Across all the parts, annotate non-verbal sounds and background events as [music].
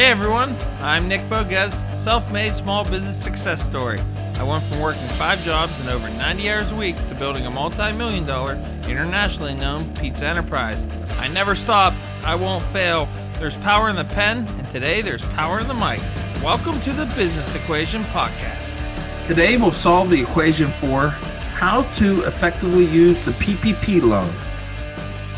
Hey everyone, I'm Nick Bogacz, self made small business success story. I went from working five jobs and over 90 hours a week to building a multi million dollar, internationally known pizza enterprise. I never stop, I won't fail. There's power in the pen, and today there's power in the mic. Welcome to the Business Equation Podcast. Today we'll solve the equation for how to effectively use the PPP loan.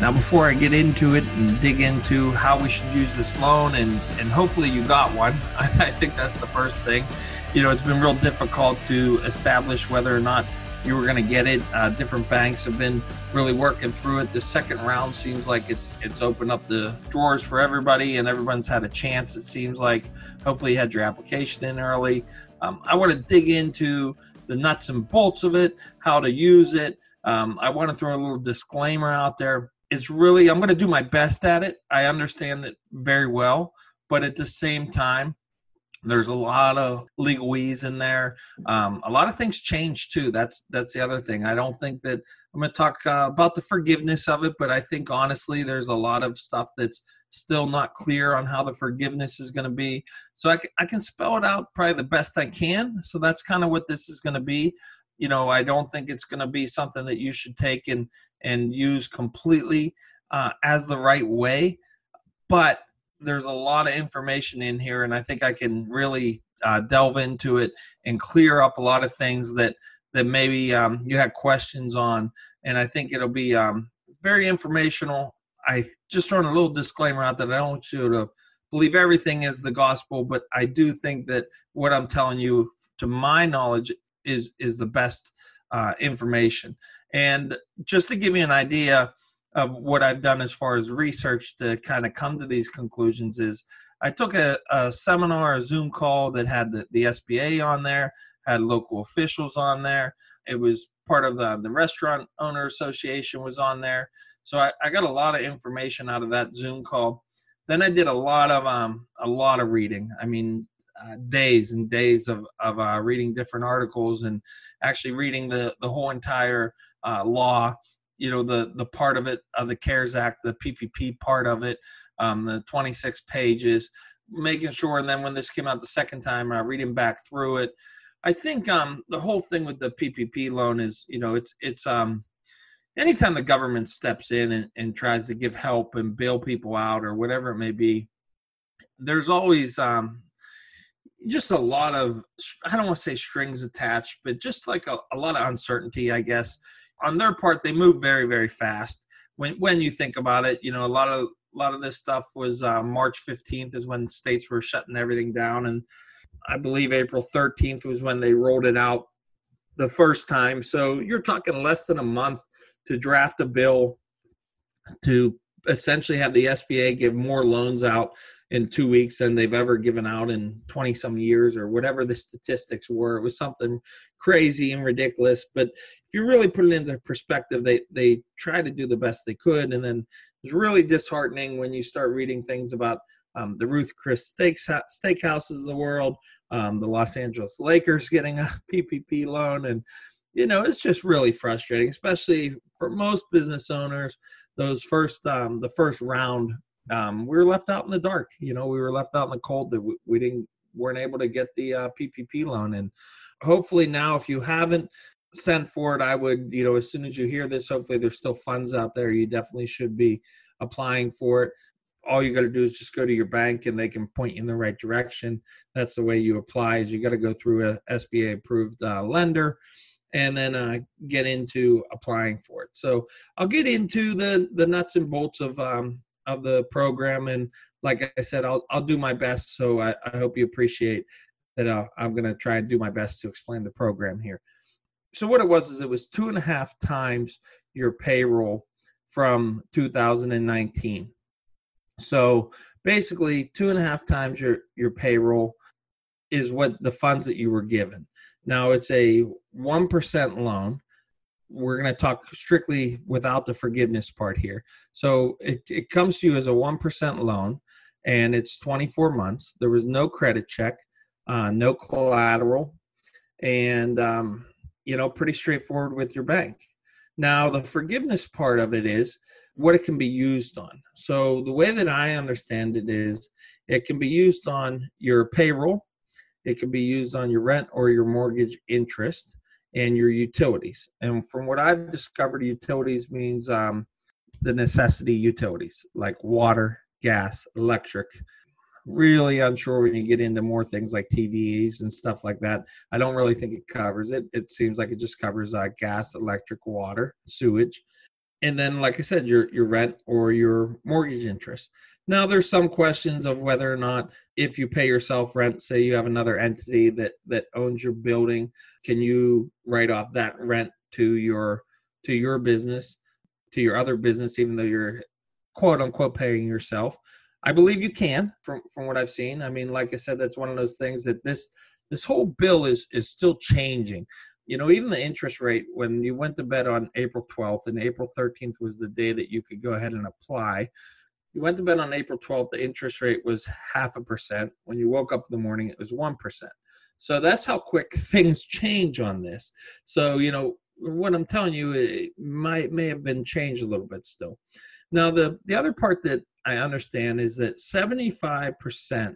Now, before I get into it and dig into how we should use this loan, and, and hopefully you got one, [laughs] I, I think that's the first thing. You know, it's been real difficult to establish whether or not you were going to get it. Uh, different banks have been really working through it. The second round seems like it's it's opened up the drawers for everybody, and everyone's had a chance. It seems like hopefully you had your application in early. Um, I want to dig into the nuts and bolts of it, how to use it. Um, I want to throw a little disclaimer out there it's really i'm going to do my best at it. I understand it very well but at the same time there's a lot of legalese in there. Um, a lot of things change too. That's that's the other thing. I don't think that i'm going to talk uh, about the forgiveness of it but i think honestly there's a lot of stuff that's still not clear on how the forgiveness is going to be. So I, I can spell it out probably the best i can. So that's kind of what this is going to be you know i don't think it's going to be something that you should take and and use completely uh, as the right way. But there's a lot of information in here and i think i can really uh, delve into it and clear up a lot of things that that maybe um, you had questions on. And i think it'll be um, very informational. I just throwing a little disclaimer out that i don't want you to believe everything is the gospel but i do think that what i'm telling you to my knowledge is is the best uh, information. And just to give you an idea of what I've done as far as research to kind of come to these conclusions is I took a, a seminar, a Zoom call that had the, the, SBA on there, had local officials on there. It was part of the, the Restaurant Owner Association was on there. So I, I got a lot of information out of that Zoom call. Then I did a lot of um, a lot of reading. I mean, uh, days and days of, of uh, reading different articles and actually reading the, the whole entire uh, law, you know, the, the part of it of the CARES Act, the PPP part of it, um, the 26 pages, making sure. And then when this came out the second time, uh, reading back through it, I think um, the whole thing with the PPP loan is, you know, it's, it's, um, anytime the government steps in and, and tries to give help and bail people out or whatever it may be, there's always um, just a lot of i don't want to say strings attached but just like a, a, lot of uncertainty i guess. On their part they move very very fast. When when you think about it you know a lot of a lot of this stuff was uh, march 15th is when states were shutting everything down and i believe april 13th was when they rolled it out the first time. So you're talking less than a month to draft a bill to essentially have the sba give more loans out in two weeks than they've ever given out in 20 some years or whatever the statistics were. It was something crazy and ridiculous. But if you really put it into perspective, they, they tried to do the best they could. And then it's really disheartening when you start reading things about um, the Ruth Chris Steaks, Steakhouses of the world, um, the Los Angeles Lakers getting a [laughs] PPP loan. And, you know, it's just really frustrating, especially for most business owners. Those first, um, the first round um, we were left out in the dark. You know, we were left out in the cold that we, we didn't weren't able to get the uh, PPP loan. And hopefully now, if you haven't sent for it, I would, you know, as soon as you hear this, hopefully there's still funds out there. You definitely should be applying for it. All you got to do is just go to your bank and they can point you in the right direction. That's the way you apply. Is you got to go through a SBA approved uh, lender and then uh, get into applying for it. So I'll get into the the nuts and bolts of um, of the program. And like I said, I'll I'll do my best. So I, I hope you appreciate that. Uh, I'm going to try and do my best to explain the program here. So what it was is it was two and a half times your payroll from 2019. So basically, two and a half times your your payroll is what the funds that you were given. Now it's a one percent loan we're going to talk strictly without the forgiveness part here. So it, it comes to you as a 1% loan and it's 24 months. There was no credit check, uh, no collateral, and, um, you know, pretty straightforward with your bank. Now, the forgiveness part of it is what it can be used on. So the way that I understand it is It can be used on your payroll, it can be used on your rent or your mortgage interest and your utilities. And from what I've discovered, utilities means um, the necessity utilities like water, gas, electric. Really unsure when you get into more things like TVs and stuff like that. I don't really think it covers it. It seems like it just covers uh, gas, electric, water, sewage, and then, like I said, your your rent or your mortgage interest. Now, there's some questions of whether or not if you pay yourself rent, say you have another entity that that owns your building, can you write off that rent to your to your business, to your other business, even though you're quote unquote paying yourself? I believe you can, from from what I've seen. I mean, like I said, that's one of those things that this this whole bill is is still changing you know, even the interest rate when you went to bed on April 12th and April 13th was the day that you could go ahead and apply. You went to bed on April 12th, the interest rate was half a percent. When you woke up in the morning, it was 1%. So that's how quick [laughs] things change on this. So, you know, what I'm telling you it might may have been changed a little bit still. Now the the other part that I understand is that 75%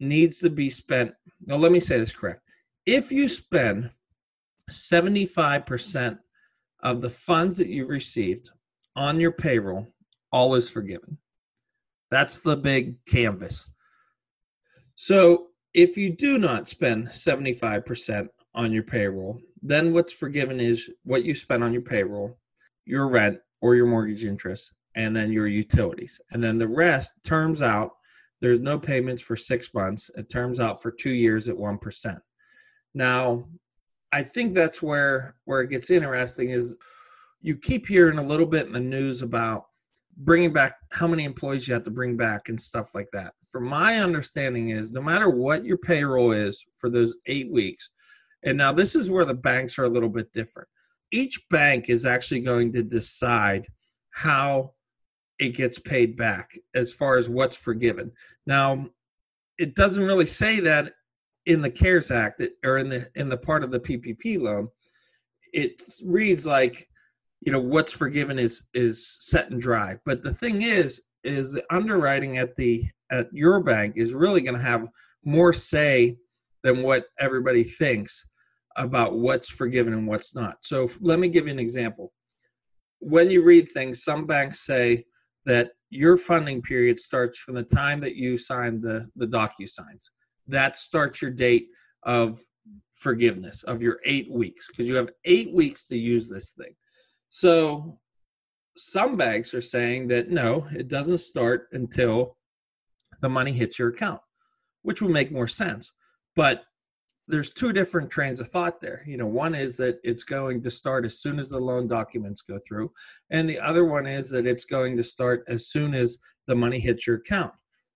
needs to be spent. Now let me say this correct if you spend 75% of the funds that you've received on your payroll, all is forgiven. That's the big canvas. So if you do not spend 75% on your payroll, then what's forgiven is what you spend on your payroll, your rent or your mortgage interest, and then your utilities. And then the rest terms out. There's no payments for six months. It terms out for two years at 1%. Now, I think that's where where it gets interesting is you keep hearing a little bit in the news about bringing back how many employees you have to bring back and stuff like that. From my understanding is no matter what your payroll is for those 8 weeks. And now this is where the banks are a little bit different. Each bank is actually going to decide how it gets paid back as far as what's forgiven. Now, it doesn't really say that in the CARES Act or in the in the part of the PPP loan, it reads like you know what's forgiven is is set and dry. But the thing is, is the underwriting at the at your bank is really going to have more say than what everybody thinks about what's forgiven and what's not. So let me give you an example. When you read things, some banks say that your funding period starts from the time that you sign the the DocuSigns that starts your date of forgiveness of your eight weeks because you have eight weeks to use this thing. So some banks are saying that no, it doesn't start until the money hits your account, which would make more sense. But there's two different trains of thought there. You know, one is that it's going to start as soon as the loan documents go through, and the other one is that it's going to start as soon as the money hits your account.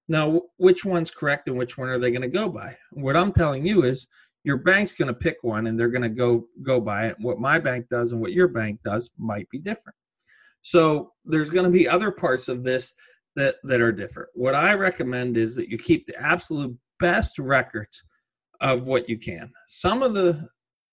Now, which one's correct and which one are they going to go by? What I'm telling you is your bank's going to pick one and they're going to go go by it. What my bank does and what your bank does might be different. So there's going to be other parts of this that that are different. What I recommend is that you keep the absolute best records of what you can. Some of the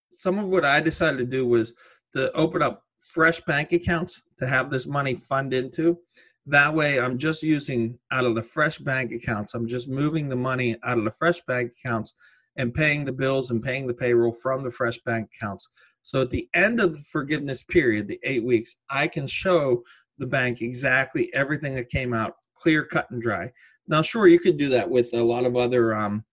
some of what I decided to do was to open up fresh bank accounts to have this money fund into that way, I'm just using out of the fresh bank accounts, I'm just moving the money out of the fresh bank accounts and paying the bills and paying the payroll from the fresh bank accounts. So at the end of the forgiveness period, the eight weeks, I can show the bank exactly everything that came out clear, cut, and dry. Now, sure, you could do that with a lot of other um,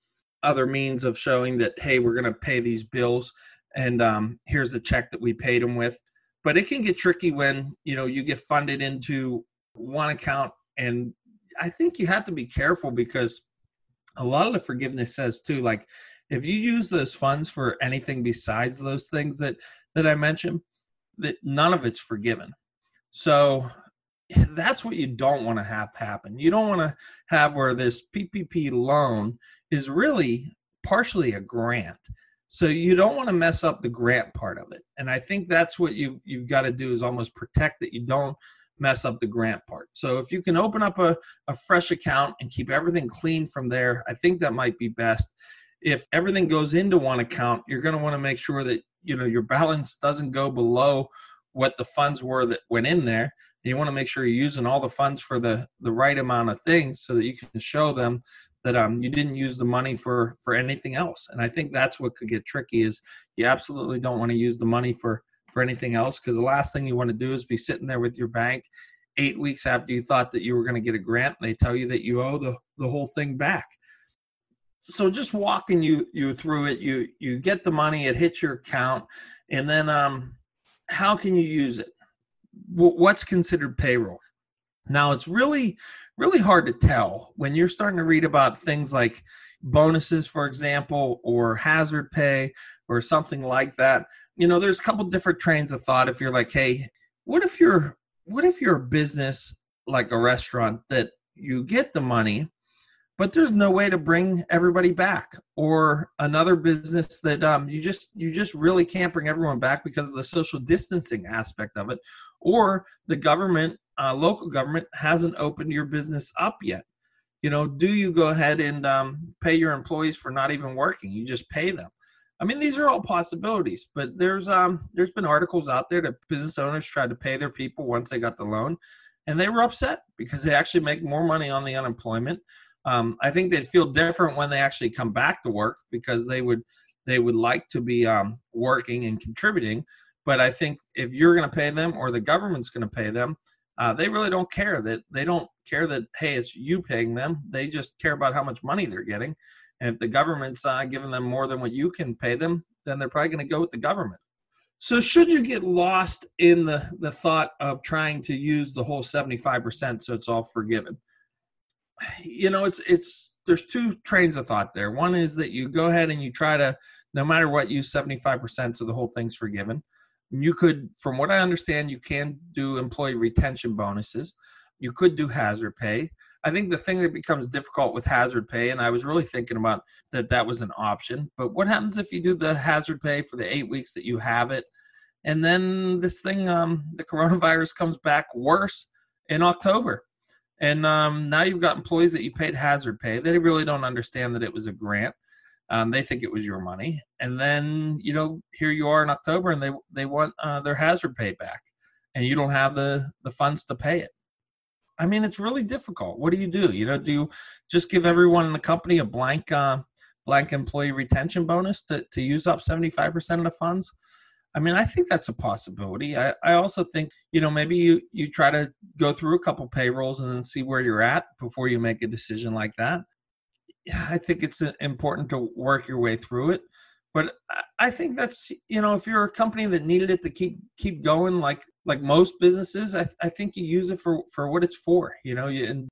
other means of showing that hey, we're going to pay these bills, and um, here's the check that we paid them with. But it can get tricky when you know you get funded into one account and i think you have to be careful because a lot of the forgiveness says too like if you use those funds for anything besides those things that that i mentioned? That none of it's forgiven. So [laughs] that's what you don't want to have happen. You don't want to have where this ppp loan is really partially a grant. So you don't want to mess up the grant part of it. And i think that's what you you've got to do is almost protect that you don't mess up the grant part. So if you can open up a, a fresh account and keep everything clean from there, I think that might be best. If everything goes into one account, you're going to want to make sure that you know your balance doesn't go below what the funds were that went in there. You want to make sure you're using all the funds for the the right amount of things so that you can show them that um you didn't use the money for for anything else. And I think that's what could get tricky is you absolutely don't want to use the money for for anything else because the last thing you want to do is be sitting there with your bank eight weeks after you thought that you were going to get a grant. And they tell you that you owe the, the whole thing back so just walking you you through it you you get the money it hits your account and then um how can you use it? What's considered payroll? Now it's really really hard to tell when you're starting to read about things like bonuses for example or hazard pay or something like that. You know there's a couple different trains of thought if you're like hey what if you're what if you're a business like a restaurant that you get the money but there's no way to bring everybody back or another business that um, you just you just really can't bring everyone back because of the social distancing aspect of it or the government uh, local government hasn't opened your business up yet. You know do you go ahead and um, pay your employees for not even working? You just pay them. I mean these are all possibilities but there's um there's been articles out there that business owners tried to pay their people once they got the loan and they were upset because they actually make more money on the unemployment um, I think they'd feel different when they actually come back to work because they would they would like to be um, working and contributing. But I think if you're going to pay them or the government's going to pay them, uh, they really don't care that they don't care that hey it's you paying them. They just care about how much money they're getting. And if the government's uh, giving them more than what you can pay them, then they're probably going to go with the government. So should you get lost in the the thought of trying to use the whole 75% so it's all forgiven? You know, it's it's there's two trains of thought there. One is that you go ahead and you try to, no matter what, use 75% so the whole thing's forgiven. You could, from what I understand, you can do employee retention bonuses. You could do hazard pay. I think the thing that becomes difficult with hazard pay, and I was really thinking about that that was an option. But what happens if you do the hazard pay for the eight weeks that you have it, and then this thing, um, the coronavirus comes back worse in October? And um, now you've got employees that you paid hazard pay. They really don't understand that it was a grant. Um, they think it was your money. And then, you know, here you are in October and they, they want uh, their hazard pay back and you don't have the, the funds to pay it. I mean, it's really difficult. What do you do? You know, do you just give everyone in the company a blank, uh, blank employee retention bonus to, to use up 75% of the funds? I mean, I think that's a possibility. I, I also think, you know, maybe you, you try to go through a couple payrolls and then see where you're at before you make a decision like that. Yeah, I think it's uh, important to work your way through it. But I think that's you know if you're a company that needed it to keep keep going like like most businesses, I, I think you use it for for what it's for. You know, you, and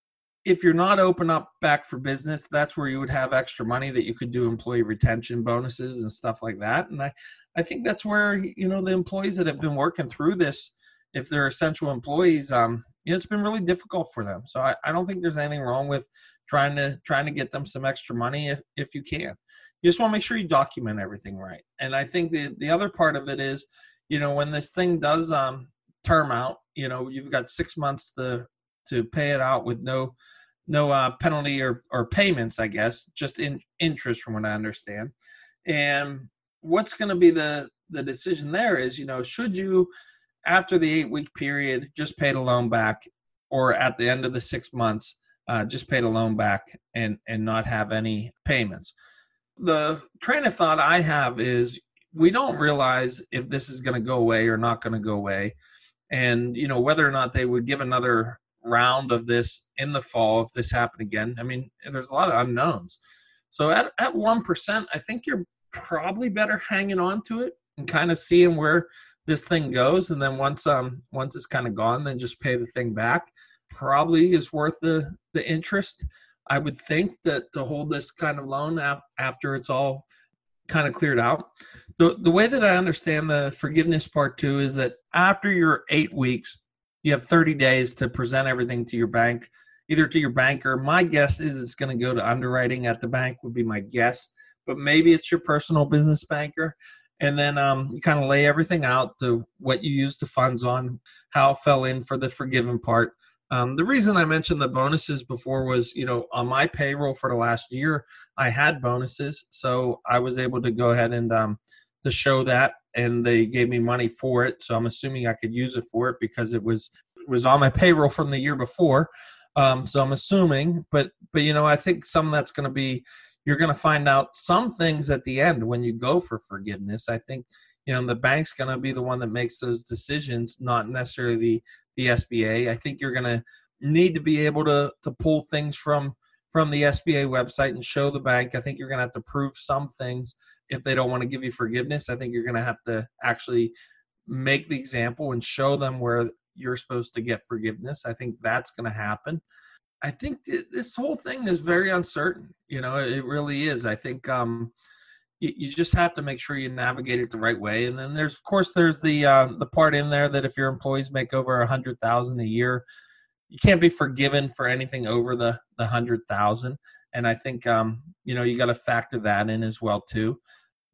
if you're not open up back for business, that's where you would have extra money that you could do employee retention bonuses and stuff like that. And I, I think that's where you know the employees that have been working through this, if they're essential employees, um, you know, it's been really difficult for them. So I, I don't think there's anything wrong with trying to trying to get them some extra money if if you can. You just want to make sure you document everything right. And I think the the other part of it is, you know, when this thing does um term out, you know, you've got six months to to pay it out with no no uh, penalty or, or payments, I guess, just in interest from what I understand. And what's going to be the the decision there is you know should you after the eight week period just pay the loan back or at the end of the six months uh, just pay the loan back and and not have any payments the train of thought i have is we don't realize if this is going to go away or not going to go away and you know whether or not they would give another round of this in the fall if this happened again. I mean there's a lot of unknowns. So at, at 1% i think you're probably better hanging on to it and kind of seeing where this thing goes. And then once um once it's kind of gone then just pay the thing back. Probably is worth the the interest. I would think that to hold this kind of loan af- after it's all kind of cleared out. The the way that i understand the forgiveness part too is that after your 8 weeks you have 30 days to present everything to your bank either to your banker my guess is it's going to go to underwriting at the bank would be my guess but maybe it's your personal business banker. And then um, you kind of lay everything out to what you use the funds on, how it fell in for the forgiven part. Um, the reason I mentioned the bonuses before was, you know, on my payroll for the last year, I had bonuses, so I was able to go ahead and um, to show that, and they gave me money for it. So I'm assuming I could use it for it because it was was on my payroll from the year before. Um, so I'm assuming, but but you know, I think some of that's going to be you're going to find out some things at the end when you go for forgiveness. I think you know the bank's going to be the one that makes those decisions, not necessarily the the SBA. I think you're going to need to be able to to pull things from from the SBA website and show the bank. I think you're going to have to prove some things if they don't want to give you forgiveness. I think you're going to have to actually make the example and show them where you're supposed to get forgiveness. I think that's going to happen. I think this whole thing is very uncertain. You know, it really is. I think um, you, you, just have to make sure you navigate it the right way. And then there's, of course, there's the uh, the part in there that if your employees make over a hundred thousand a year, you can't be forgiven for anything over the the hundred thousand. And I think um, you know you got to factor that in as well too.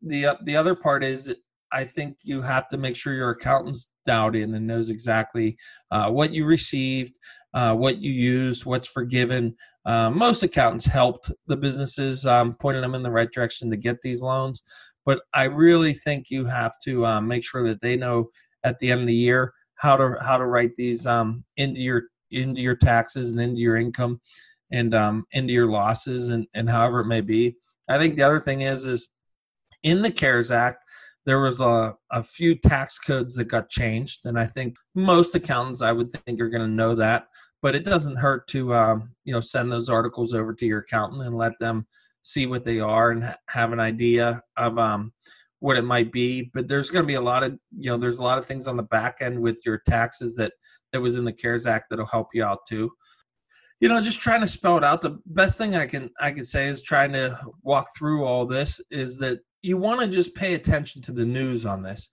The uh, the other part is I think you have to make sure your accountant's dialed in and knows exactly uh, what you received, uh, what you used, what's forgiven. Uh, most accountants helped the businesses, um, pointing them in the right direction to get these loans. But I really think you have to um, make sure that they know at the end of the year how to how to write these um, into your into your taxes and into your income and um, into your losses and, and however it may be. I think the other thing is is in the CARES Act, there was a, a few tax codes that got changed and i think most accountants i would think are going to know that but it doesn't hurt to um, you know send those articles over to your accountant and let them see what they are and have an idea of um, what it might be but there's going to be a lot of you know there's a lot of things on the back end with your taxes that that was in the cares act that'll help you out too you know just trying to spell it out the best thing i can i can say is trying to walk through all this is that you want to just pay attention to the news on this.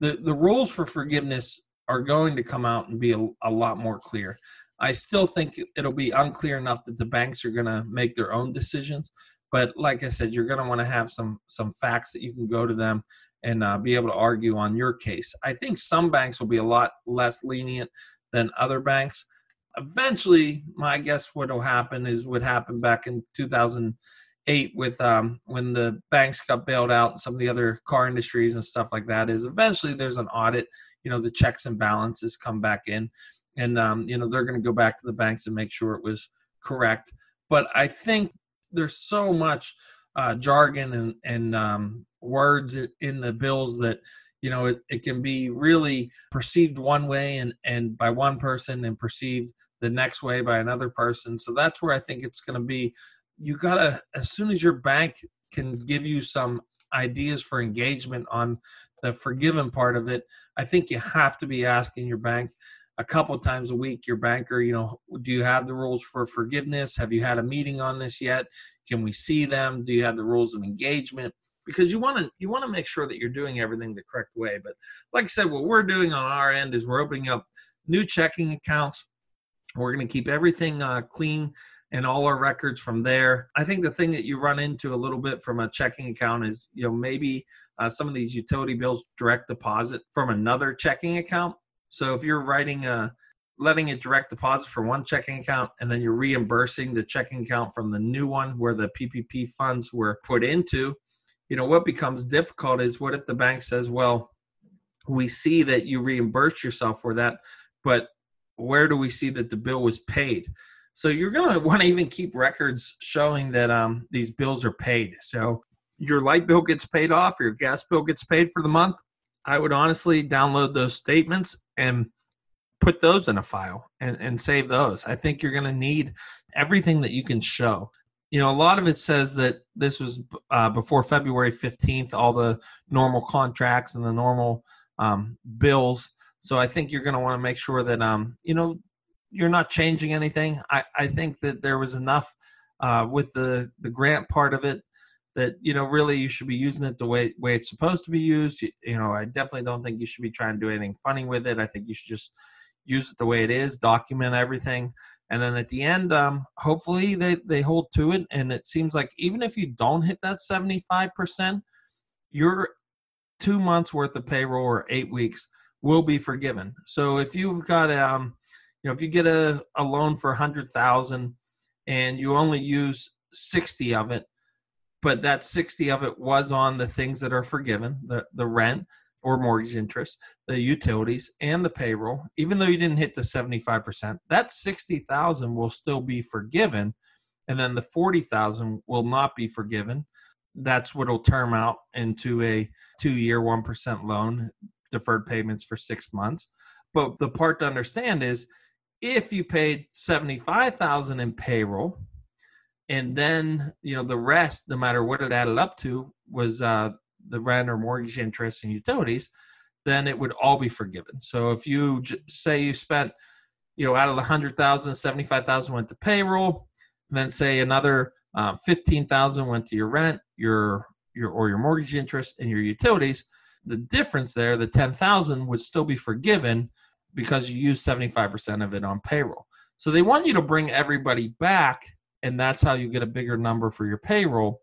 The the rules for forgiveness are going to come out and be a, a lot more clear. I still think it'll be unclear enough that the banks are going to make their own decisions. But like I said, you're going to want to have some some facts that you can go to them and uh, be able to argue on your case. I think some banks will be a lot less lenient than other banks. Eventually, my guess what will happen is what happened back in 2008 with um, when the banks got bailed out and some of the other car industries and stuff like that is eventually there's an audit you know the checks and balances come back in and um, you know they're going to go back to the banks and make sure it was correct but i think there's so much uh, jargon and, and um, words in the bills that you know it, it can be really perceived one way and and by one person and perceived the next way by another person. So that's where i think it's going to be. You gotta as soon as your bank can give you some ideas for engagement on the forgiven part of it i think you have to be asking your bank a couple times a week your banker you know do you have the rules for forgiveness? Have you had a meeting on this yet? Can we see them? Do you have the rules of engagement because you want to you want to make sure that you're doing everything the correct way but like i said what we're doing on our end is we're opening up new checking accounts we're going to keep everything uh, clean and all our records from there. I think the thing that you run into a little bit from a checking account is, you know, maybe uh, some of these utility bills direct deposit from another checking account. So if you're writing a letting it direct deposit from one checking account and then you're reimbursing the checking account from the new one where the PPP funds were put into, you know, what becomes difficult is what if the bank says, well, we see that you reimburse yourself for that, but where do we see that the bill was paid? So you're going [laughs] to want to even keep records showing that um, these bills are paid. So your light bill gets paid off, your gas bill gets paid for the month. I would honestly download those statements and put those in a file and, and save those. I think you're going to need everything that you can show. You know, a lot of it says that this was uh, before February 15th, all the normal contracts and the normal um, bills. So I think you're going to want to make sure that, um, you know, you're not changing anything. I, I think that there was enough uh, with the the grant part of it that you know really you should be using it the way way it's supposed to be used. You, you, know, I definitely don't think you should be trying to do anything funny with it. I think you should just use it the way it is, document everything, and then at the end, um, hopefully they they hold to it. And it seems like even if you don't hit that seventy five percent, your two months worth of payroll or eight weeks will be forgiven. So if you've got um you know if you get a, a loan for a hundred thousand and you only use 60 of it but that 60 of it was on the things that are forgiven the the rent or mortgage interest, the utilities, and the payroll, even though you didn't hit the 75%, that 60,000 will still be forgiven and then the 40,000 will not be forgiven. That's what will term out into a 2-year 1% loan, deferred payments for 6 months. But the part to understand is if you paid 75,000 in payroll and then, you know, the rest no matter what it added up to was uh the rent or mortgage interest and utilities, then it would all be forgiven. So if you say you spent, you know, out of the 100,000, 75,000 went to payroll, and then say another uh, 15,000 went to your rent, your your or your mortgage interest and your utilities, the difference there, the 10,000 would still be forgiven because you use 75% of it on payroll. So they want you to bring everybody back and that's how you get a bigger number for your payroll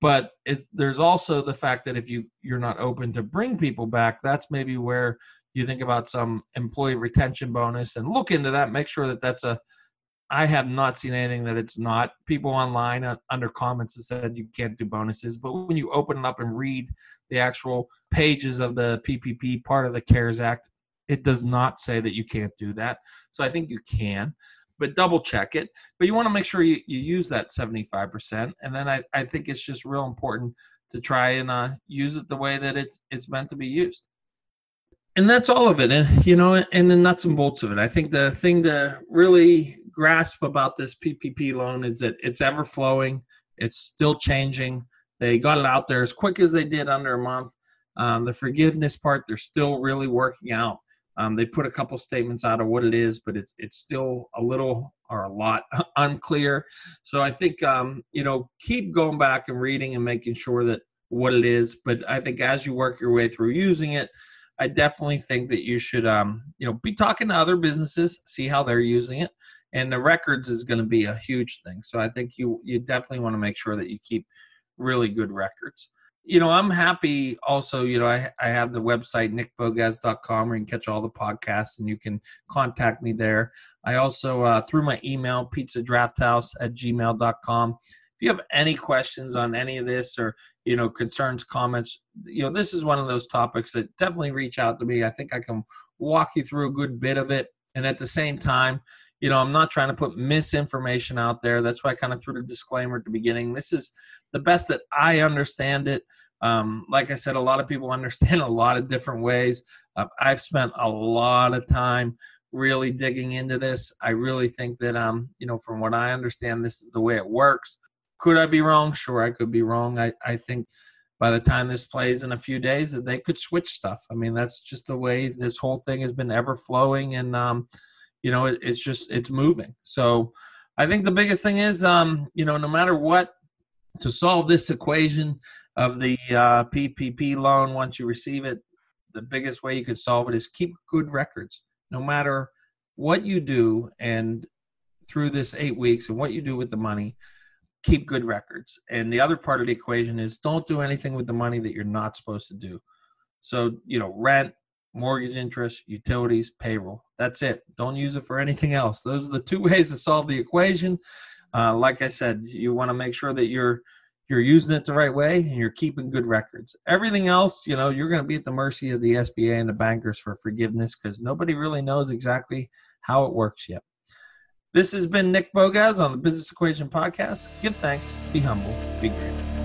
but there's also the fact that if you you're not open to bring people back that's maybe where you think about some employee retention bonus and look into that make sure that that's a i have not seen anything that it's not. People online uh, under comments have said you can't do bonuses but when you open it up and read the actual pages of the ppp part of the cares act it does not say that you can't do that. So i think you can but double check it. But you want to make sure you, you use that 75%. And then I, I think it's just real important to try and uh, use it the way that it's, it's meant to be used. And that's all of it. And, you know, and the nuts and bolts of it. I think the thing to really grasp about this PPP loan is that it's ever flowing, it's still changing. They got it out there as quick as they did under a month. Um, the forgiveness part, they're still really working out. Um, they put a couple statements out of what it is, but it's it's still a little or a lot [laughs] unclear. So I think um, you know keep going back and reading and making sure that what it is. But I think as you work your way through using it, I definitely think that you should um, you know be talking to other businesses, see how they're using it, and the records is going to be a huge thing. So I think you you definitely want to make sure that you keep really good records you know, I'm happy also, you know, I, I have the website nickbogacz.com where you can catch all the podcasts and you can contact me there. I also, uh, through my email, pizza drafthouse at gmail.com. If you have any questions on any of this or, you know, concerns, comments, you know, this is one of those topics that definitely reach out to me. I think I can walk you through a good bit of it. And at the same time, you know, I'm not trying to put misinformation out there. That's why I kind of threw the disclaimer at the beginning. This is the best that I understand it. Um, like I said, a lot of people [laughs] understand a lot of different ways. Uh, I've spent a lot of time really digging into this. I really think that, um, you know, from what I understand, this is the way it works. Could I be wrong? Sure, I could be wrong. I, I think by the time this plays in a few days, that they could switch stuff. I mean, that's just the way this whole thing has been ever flowing, and um, you know, it, it's just it's moving. So I think the biggest thing is, um, you know, no matter what, to solve this equation of the uh, PPP loan once you receive it, the biggest way you could solve it is keep good records, no matter what you do, and through this eight weeks and what you do with the money, keep good records. And the other part of the equation is don't do anything with the money that you're not supposed to do. So, you know, rent, mortgage interest, utilities, payroll. That's it. Don't use it for anything else. Those are the two [laughs] ways to solve the equation. Uh, like I said, you want to make sure that you're you're using it the right way and you're keeping good records. Everything else, you know, you're going to be at the mercy of the SBA and the bankers for forgiveness because nobody really knows exactly how it works yet. This has been Nick Bogacz on the Business Equation Podcast. Give thanks, be humble, be grateful.